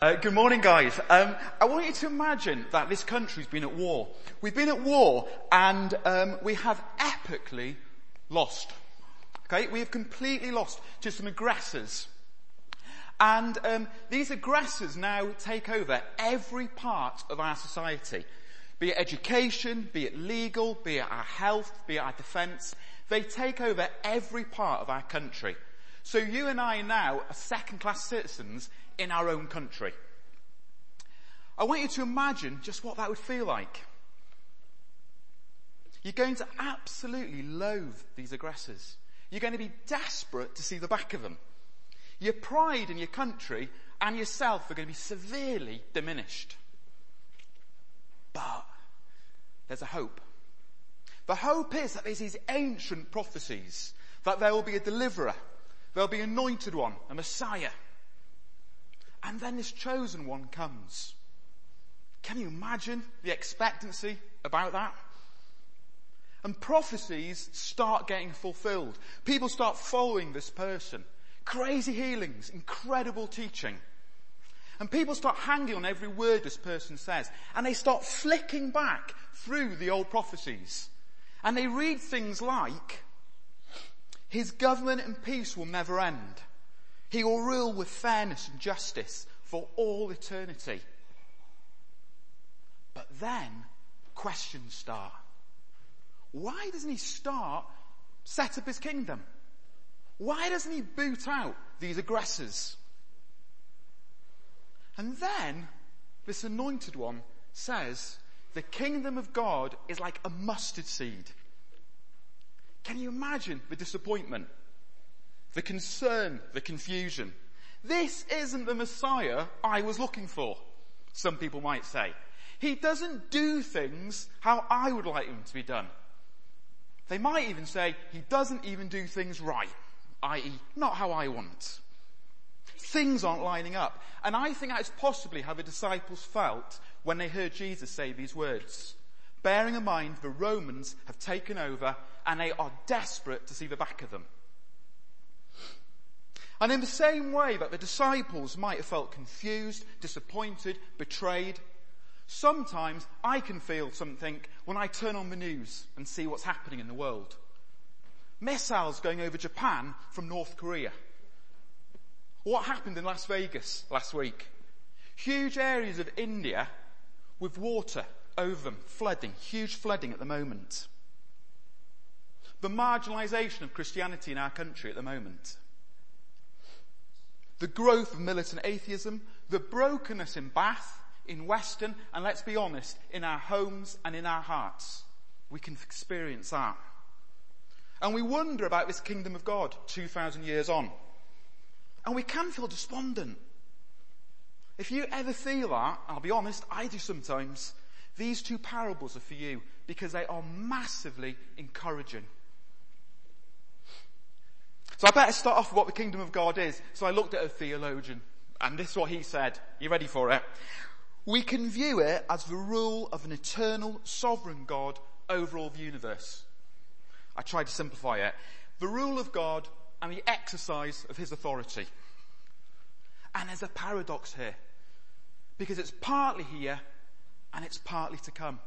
Uh, good morning, guys. Um, I want you to imagine that this country's been at war. We've been at war, and um, we have epically lost. Okay, we have completely lost to some aggressors, and um, these aggressors now take over every part of our society, be it education, be it legal, be it our health, be it our defence. They take over every part of our country. So you and I now are second-class citizens in our own country. I want you to imagine just what that would feel like. You're going to absolutely loathe these aggressors. You're going to be desperate to see the back of them. Your pride in your country and yourself are going to be severely diminished. But there's a hope. The hope is that there's these ancient prophecies that there will be a deliverer, there'll be an anointed one, a Messiah. And then this chosen one comes. Can you imagine the expectancy about that? And prophecies start getting fulfilled. People start following this person. Crazy healings, incredible teaching. And people start hanging on every word this person says. And they start flicking back through the old prophecies. And they read things like, His government and peace will never end. He will rule with fairness and justice for all eternity. But then questions start. Why doesn't he start, set up his kingdom? Why doesn't he boot out these aggressors? And then this anointed one says, the kingdom of God is like a mustard seed. Can you imagine the disappointment? The concern, the confusion. This isn't the Messiah I was looking for, some people might say. He doesn't do things how I would like them to be done. They might even say he doesn't even do things right, i.e. not how I want. Things aren't lining up. And I think that's possibly how the disciples felt when they heard Jesus say these words. Bearing in mind the Romans have taken over and they are desperate to see the back of them. And in the same way that the disciples might have felt confused, disappointed, betrayed, sometimes I can feel something when I turn on the news and see what's happening in the world. Missiles going over Japan from North Korea. What happened in Las Vegas last week? Huge areas of India with water over them, flooding, huge flooding at the moment. The marginalisation of Christianity in our country at the moment the growth of militant atheism, the brokenness in Bath, in Weston, and let's be honest, in our homes and in our hearts. We can experience that. And we wonder about this kingdom of God 2,000 years on. And we can feel despondent. If you ever feel that, I'll be honest, I do sometimes, these two parables are for you because they are massively encouraging. So I better start off with what the kingdom of God is. So I looked at a theologian, and this is what he said. You ready for it? We can view it as the rule of an eternal sovereign God over all the universe. I tried to simplify it. The rule of God and the exercise of his authority. And there's a paradox here. Because it's partly here and it's partly to come.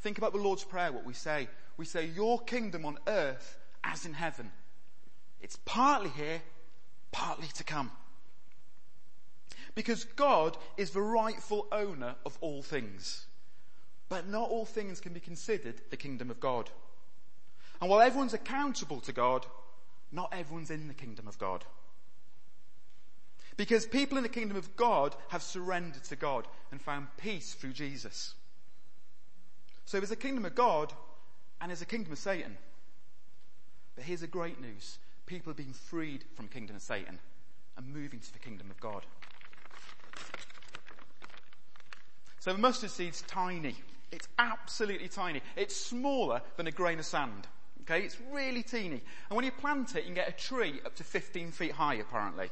Think about the Lord's Prayer, what we say. We say, your kingdom on earth as in heaven. It's partly here, partly to come. Because God is the rightful owner of all things. But not all things can be considered the kingdom of God. And while everyone's accountable to God, not everyone's in the kingdom of God. Because people in the kingdom of God have surrendered to God and found peace through Jesus. So there's a kingdom of God and there's a kingdom of Satan. But here's the great news people being freed from the kingdom of Satan and moving to the kingdom of God. So the mustard seed's tiny. It's absolutely tiny. It's smaller than a grain of sand. Okay, it's really teeny. And when you plant it, you can get a tree up to 15 feet high apparently.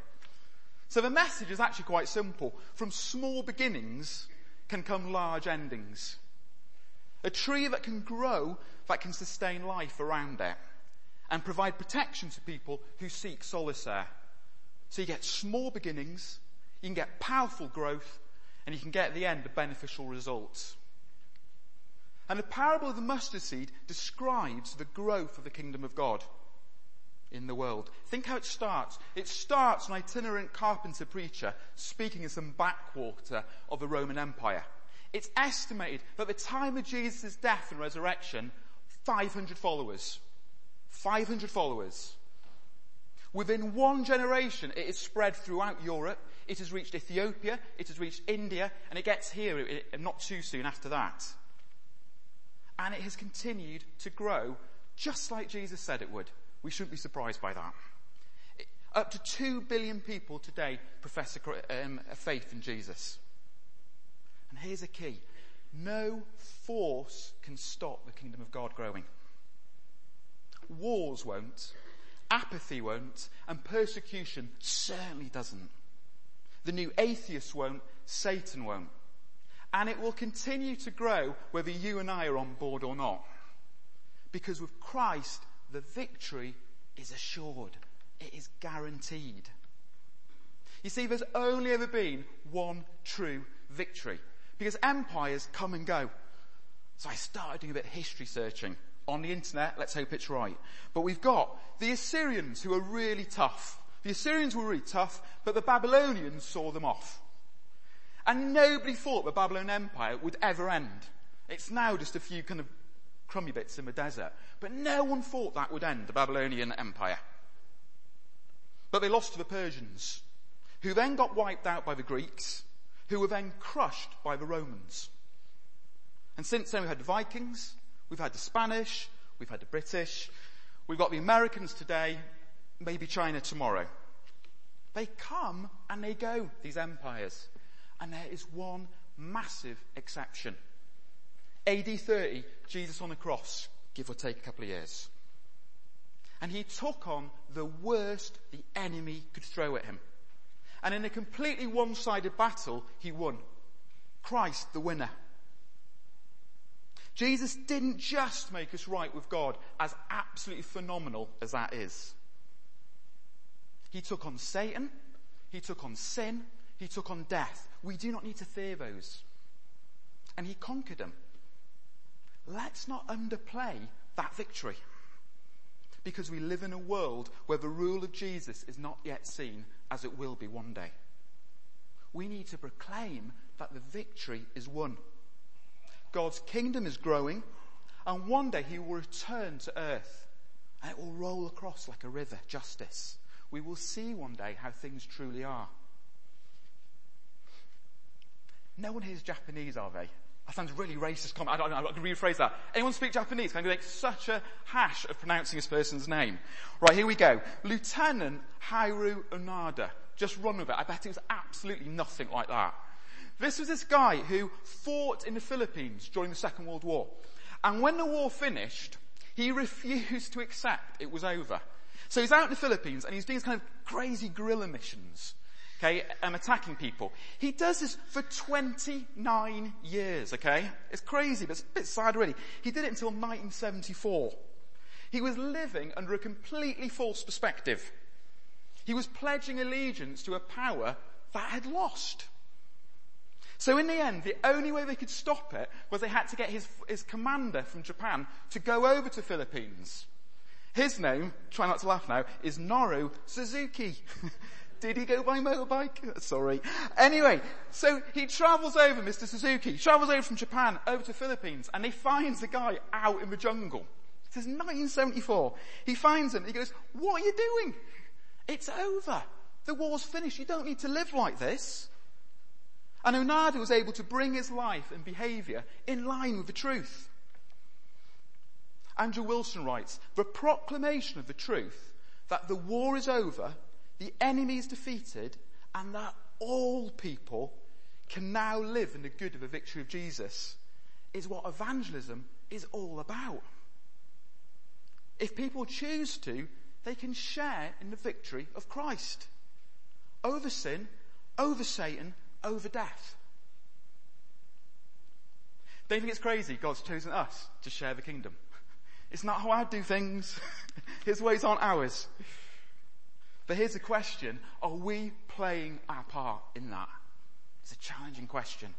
So the message is actually quite simple. From small beginnings can come large endings. A tree that can grow, that can sustain life around it and provide protection to people who seek solace there. So you get small beginnings, You can get powerful growth and you can get at the end the beneficial results. And the parable of the mustard seed describes the growth of the kingdom of God in the world. Think how it starts. It starts an itinerant carpenter preacher speaking in some backwater of the Roman Empire. It's estimated that at the time of Jesus' death and resurrection, 500 followers. 500 followers. Within one generation, it is spread throughout Europe. It has reached Ethiopia. It has reached India. And it gets here not too soon after that. And it has continued to grow just like Jesus said it would. We shouldn't be surprised by that. Up to two billion people today profess a, um, a faith in Jesus. And here's a key. No force can stop the kingdom of God growing. Wars won't, apathy won't, and persecution certainly doesn't. The new atheists won't, Satan won't. And it will continue to grow whether you and I are on board or not. Because with Christ, the victory is assured. It is guaranteed. You see, there's only ever been one true victory. Because empires come and go. So I started doing a bit of history searching on the internet. Let's hope it's right. But we've got the Assyrians who are really tough. The Assyrians were really tough, but the Babylonians saw them off. And nobody thought the Babylon Empire would ever end. It's now just a few kind of crummy bits in the desert. But no one thought that would end the Babylonian Empire. But they lost to the Persians, who then got wiped out by the Greeks, who were then crushed by the Romans. And since then we've had Vikings, we've had the Spanish, we've had the British, we've got the Americans today, maybe China tomorrow. They come and they go, these empires. And there is one massive exception. AD 30, Jesus on the cross, give or take a couple of years. And he took on the worst the enemy could throw at him. And in a completely one-sided battle, he won. Christ the winner. Jesus didn't just make us right with God, as absolutely phenomenal as that is. He took on Satan, he took on sin, he took on death. We do not need to fear those. And he conquered them. Let's not underplay that victory. Because we live in a world where the rule of Jesus is not yet seen as it will be one day. We need to proclaim that the victory is won. God's kingdom is growing, and one day he will return to earth, and it will roll across like a river, justice. We will see one day how things truly are. No one here is Japanese, are they? That sounds really racist comment. I don't know, I can rephrase that. Anyone speak Japanese? Can I make such a hash of pronouncing this person's name? Right, here we go. Lieutenant Hiroo Onada. Just run with it. I bet it was absolutely nothing like that. This was this guy who fought in the Philippines during the Second World War. And when the war finished, he refused to accept it was over. So he's out in the Philippines and he's doing these kind of crazy guerrilla missions okay, um, attacking people. He does this for 29 years, okay? It's crazy, but it's a bit sad really. He did it until 1974. He was living under a completely false perspective. He was pledging allegiance to a power that had lost. So in the end, the only way they could stop it was they had to get his, his commander from Japan to go over to Philippines. His name, try not to laugh now, is Norio Suzuki. Did he go by motorbike? Sorry. Anyway, so he travels over, Mr. Suzuki, travels over from Japan over to Philippines and he finds the guy out in the jungle. This is 1974. He finds him he goes, what are you doing? It's over. The war's finished. You don't need to live like this. And Onada was able to bring his life and behavior in line with the truth. Andrew Wilson writes, the proclamation of the truth that the war is over the enemy is defeated, and that all people can now live in the good of the victory of Jesus is what evangelism is all about. If people choose to, they can share in the victory of Christ. Over sin, over Satan, over death. Don't you think it's crazy God's chosen us to share the kingdom. It's not how I do things. His ways aren't ours. But here's the question, are we playing our part in that? It's a challenging question.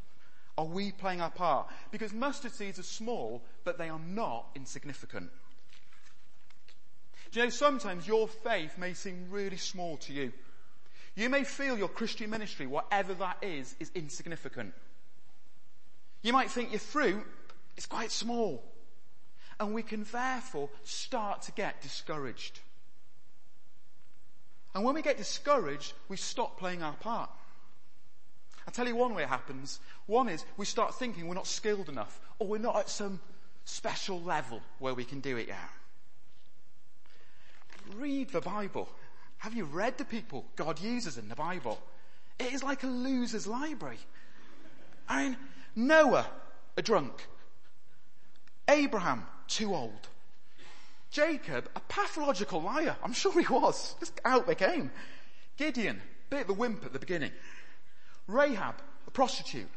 Are we playing our part? Because mustard seeds are small, but they are not insignificant. Do you know, sometimes your faith may seem really small to you. You may feel your Christian ministry, whatever that is, is insignificant. You might think your fruit is quite small. And we can therefore start to get discouraged. And when we get discouraged, we stop playing our part. I'll tell you one way it happens. One is we start thinking we're not skilled enough or we're not at some special level where we can do it yet. Read the Bible. Have you read the people God uses in the Bible? It is like a loser's library. I mean, Noah, a drunk. Abraham, too old. Jacob, a pathological liar. I'm sure he was. Just out they came. Gideon, bit of a wimp at the beginning. Rahab, a prostitute.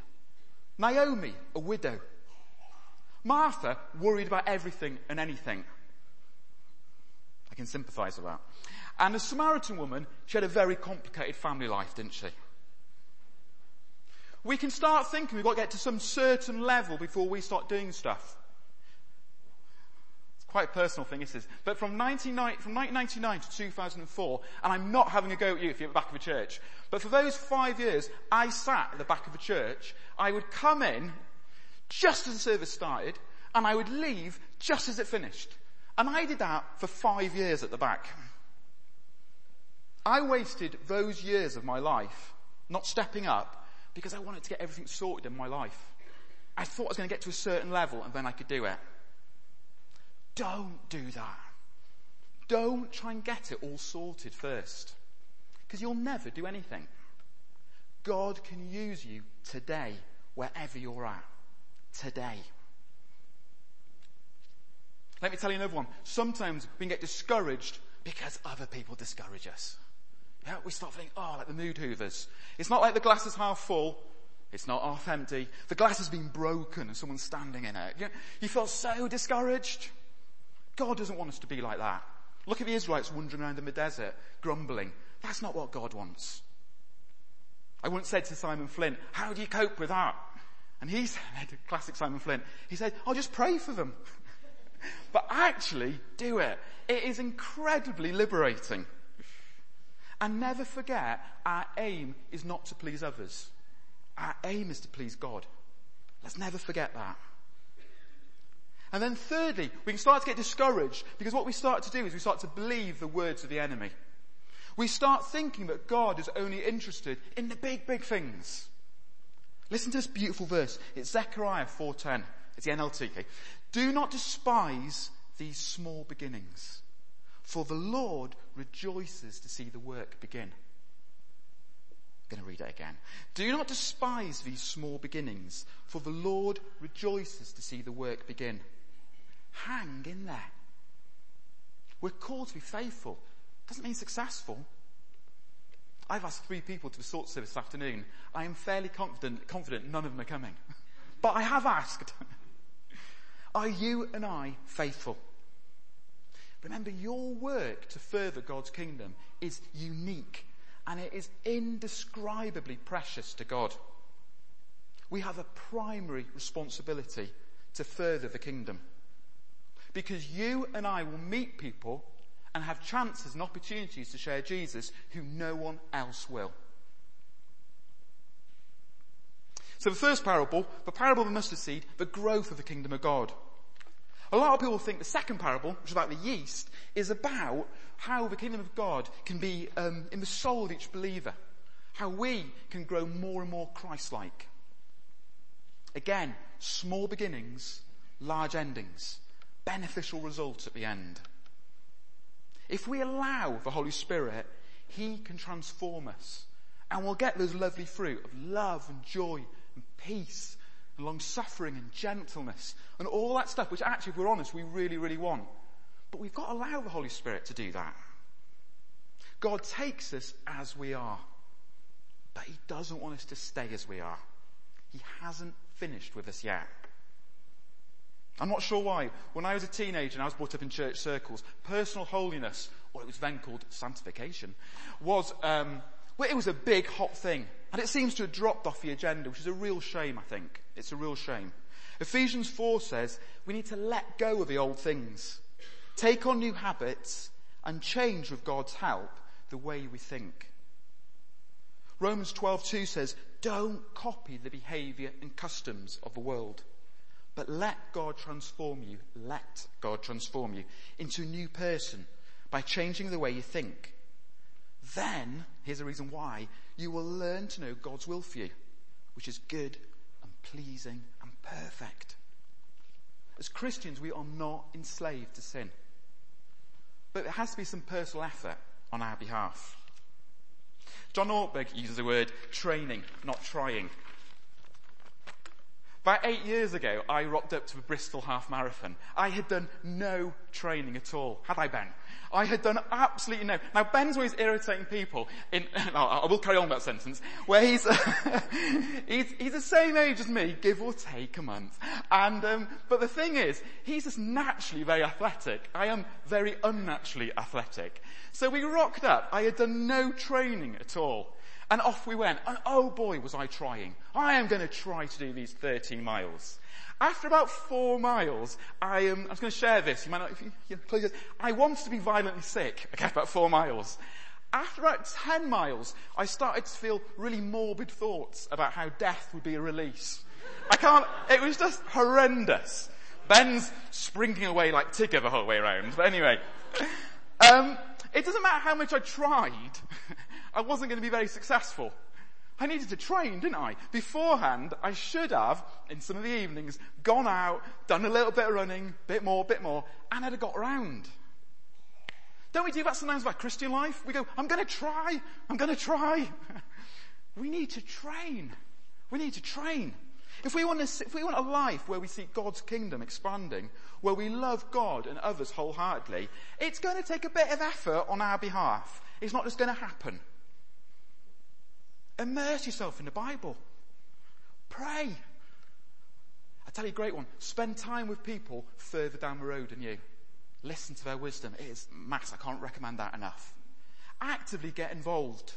Naomi, a widow. Martha, worried about everything and anything. I can sympathize with that. And the Samaritan woman, she had a very complicated family life, didn't she? We can start thinking we've got to get to some certain level before we start doing stuff. It's quite a personal thing, this is. But from, from 1999 to 2004, and I'm not having a go at you if you're at the back of a church, but for those five years, I sat at the back of a church, I would come in just as the service started, and I would leave just as it finished. And I did that for five years at the back. I wasted those years of my life not stepping up because I wanted to get everything sorted in my life. I thought I was going to get to a certain level and then I could do it. Don't do that. Don't try and get it all sorted first. Because you'll never do anything. God can use you today, wherever you're at. Today. Let me tell you another one. Sometimes we can get discouraged because other people discourage us. Yeah, we start thinking, oh, like the mood hoovers. It's not like the glass is half full. It's not half empty. The glass has been broken and someone's standing in it. You, you feel so discouraged. God doesn't want us to be like that. Look at the Israelites wandering around in the desert, grumbling. That's not what God wants. I once said to Simon Flint, how do you cope with that? And he said, classic Simon Flint, he said, I'll just pray for them. but actually do it. It is incredibly liberating. And never forget, our aim is not to please others. Our aim is to please God. Let's never forget that. And then thirdly, we can start to get discouraged because what we start to do is we start to believe the words of the enemy. We start thinking that God is only interested in the big, big things. Listen to this beautiful verse. It's Zechariah 4.10. It's the NLT. Okay? Do not despise these small beginnings, for the Lord rejoices to see the work begin. I'm going to read it again. Do not despise these small beginnings, for the Lord rejoices to see the work begin. Hang in there. We're called to be faithful. Doesn't mean successful. I've asked three people to the sort service this afternoon. I am fairly confident, confident none of them are coming. But I have asked. Are you and I faithful? Remember, your work to further God's kingdom is unique and it is indescribably precious to God. We have a primary responsibility to further the kingdom. Because you and I will meet people and have chances and opportunities to share Jesus who no one else will. So the first parable, the parable of the mustard seed, the growth of the kingdom of God. A lot of people think the second parable, which is about the yeast, is about how the kingdom of God can be um, in the soul of each believer. How we can grow more and more Christ-like. Again, small beginnings, large endings, beneficial results at the end. If we allow the Holy Spirit, He can transform us and we'll get those lovely fruit of love and joy and peace and long suffering and gentleness and all that stuff, which actually, if we're honest, we really, really want. But we've got to allow the Holy Spirit to do that. God takes us as we are, but He doesn't want us to stay as we are. He hasn't finished with us yet. I'm not sure why. When I was a teenager and I was brought up in church circles, personal holiness, or it was then called sanctification, was um, Well, it was a big hot thing. And it seems to have dropped off the agenda, which is a real shame, I think. It's a real shame. Ephesians 4 says we need to let go of the old things, take on new habits, and change with God's help the way we think. Romans 12:2 says, "Don't copy the behavior and customs of the world, but let God transform you, let God transform you into a new person by changing the way you think. Then, here's the reason why, you will learn to know God's will for you, which is good and pleasing and perfect. As Christians, we are not enslaved to sin. But there has to be some personal effort on our behalf. John Ortberg uses the word training, not trying. About eight years ago, I rocked up to the Bristol Half Marathon. I had done no training at all. Had I, Ben? I had done absolutely no. Now, Ben's always irritating people in, I will carry on that sentence, where he's, he's, he's the same age as me, give or take a month. And, um, but the thing is, he's just naturally very athletic. I am very unnaturally athletic. So we rocked up. I had done no training at all. And off we went. And oh boy, was I trying. I am going to try to do these 13 miles. After about four miles, I, um, I was going to share this. You might not, if you, you know, I wanted to be violently sick. Okay, about four miles. After about 10 miles, I started to feel really morbid thoughts about how death would be a release. I can't, it was just horrendous. Ben's springing away like Tigger the whole way around. But anyway, um, it doesn't matter how much I tried. I wasn't going to be very successful. I needed to train, didn't I? Beforehand, I should have, in some of the evenings, gone out, done a little bit of running, bit more, bit more, and I'd have got around. Don't we do that sometimes with our Christian life? We go, I'm gonna try, I'm gonna try. we need to train. We need to train. If we want to, if we want a life where we see God's kingdom expanding, where we love God and others wholeheartedly, it's going to take a bit of effort on our behalf. It's not just going to happen. Immerse yourself in the Bible. Pray. I tell you a great one. Spend time with people further down the road than you. Listen to their wisdom. It is mass. I can't recommend that enough. Actively get involved.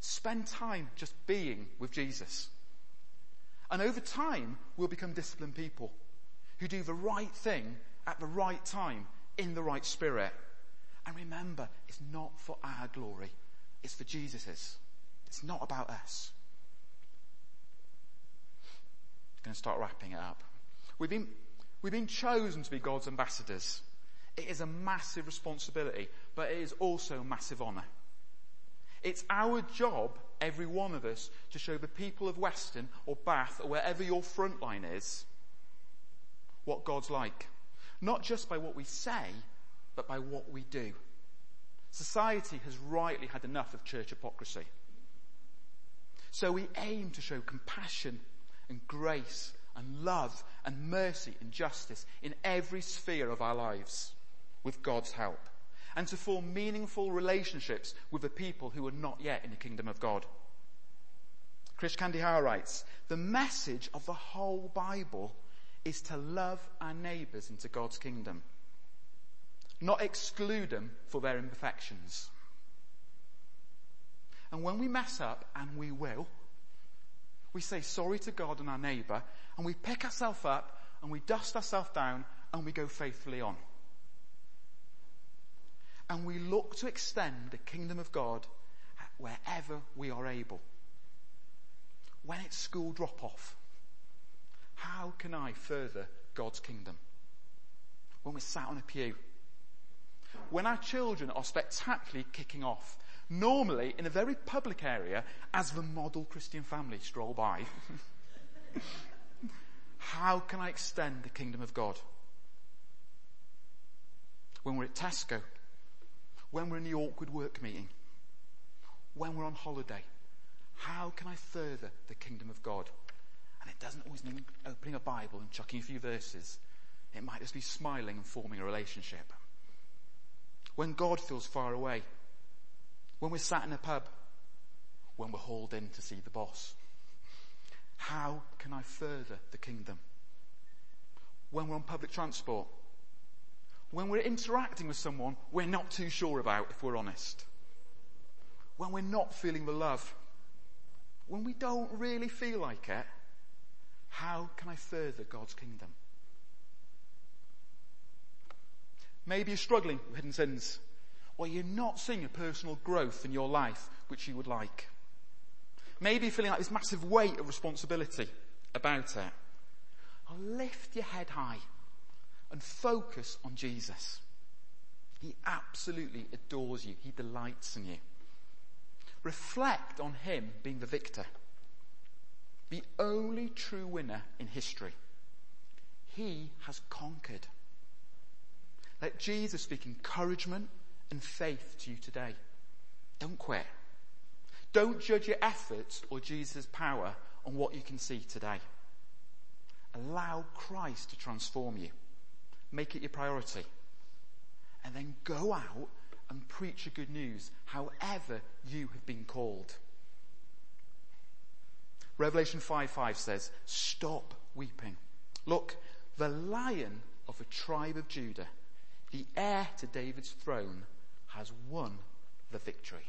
Spend time just being with Jesus. And over time, we'll become disciplined people who do the right thing at the right time in the right spirit. And remember, it's not for our glory. It's for Jesus's. It's not about us. I'm going to start wrapping it up. We've been, we've been chosen to be God's ambassadors. It is a massive responsibility, but it is also a massive honour. It's our job, every one of us, to show the people of Weston or Bath or wherever your front line is, what God's like. Not just by what we say, but by what we do. Society has rightly had enough of church hypocrisy. So we aim to show compassion and grace and love and mercy and justice in every sphere of our lives with God's help and to form meaningful relationships with the people who are not yet in the kingdom of God. Krish Kandiah writes, the message of the whole Bible is to love our neighbours into God's kingdom, not exclude them for their imperfections. And when we mess up, and we will, we say sorry to God and our neighbour, and we pick ourselves up, and we dust ourselves down, and we go faithfully on. And we look to extend the kingdom of God wherever we are able. When it's school drop off, how can I further God's kingdom? When we're sat on a pew. When our children are spectacularly kicking off normally in a very public area as the model Christian family stroll by. How can I extend the kingdom of God? When we're at Tesco, when we're in the awkward work meeting, when we're on holiday, how can I further the kingdom of God? And it doesn't always mean opening a Bible and chucking a few verses. It might just be smiling and forming a relationship. When God feels far away, when we're sat in a pub, when we're hauled in to see the boss. How can I further the kingdom? When we're on public transport, when we're interacting with someone we're not too sure about, if we're honest. when we're not feeling the love, when we don't really feel like it, how can I further God's kingdom? Maybe you're struggling with hidden sins, or you're not seeing a personal growth in your life which you would like. Maybe you're feeling like this massive weight of responsibility about it. I'll lift your head high and focus on Jesus. He absolutely adores you. He delights in you. Reflect on him being the victor. The only true winner in history. He has conquered. Let Jesus speak encouragement and faith to you today. Don't quit. Don't judge your efforts or Jesus' power on what you can see today. Allow Christ to transform you. Make it your priority. And then go out and preach the good news however you have been called. Revelation 5 5 says, Stop weeping. Look, the lion of the tribe of Judah, the heir to David's throne, has won the victory.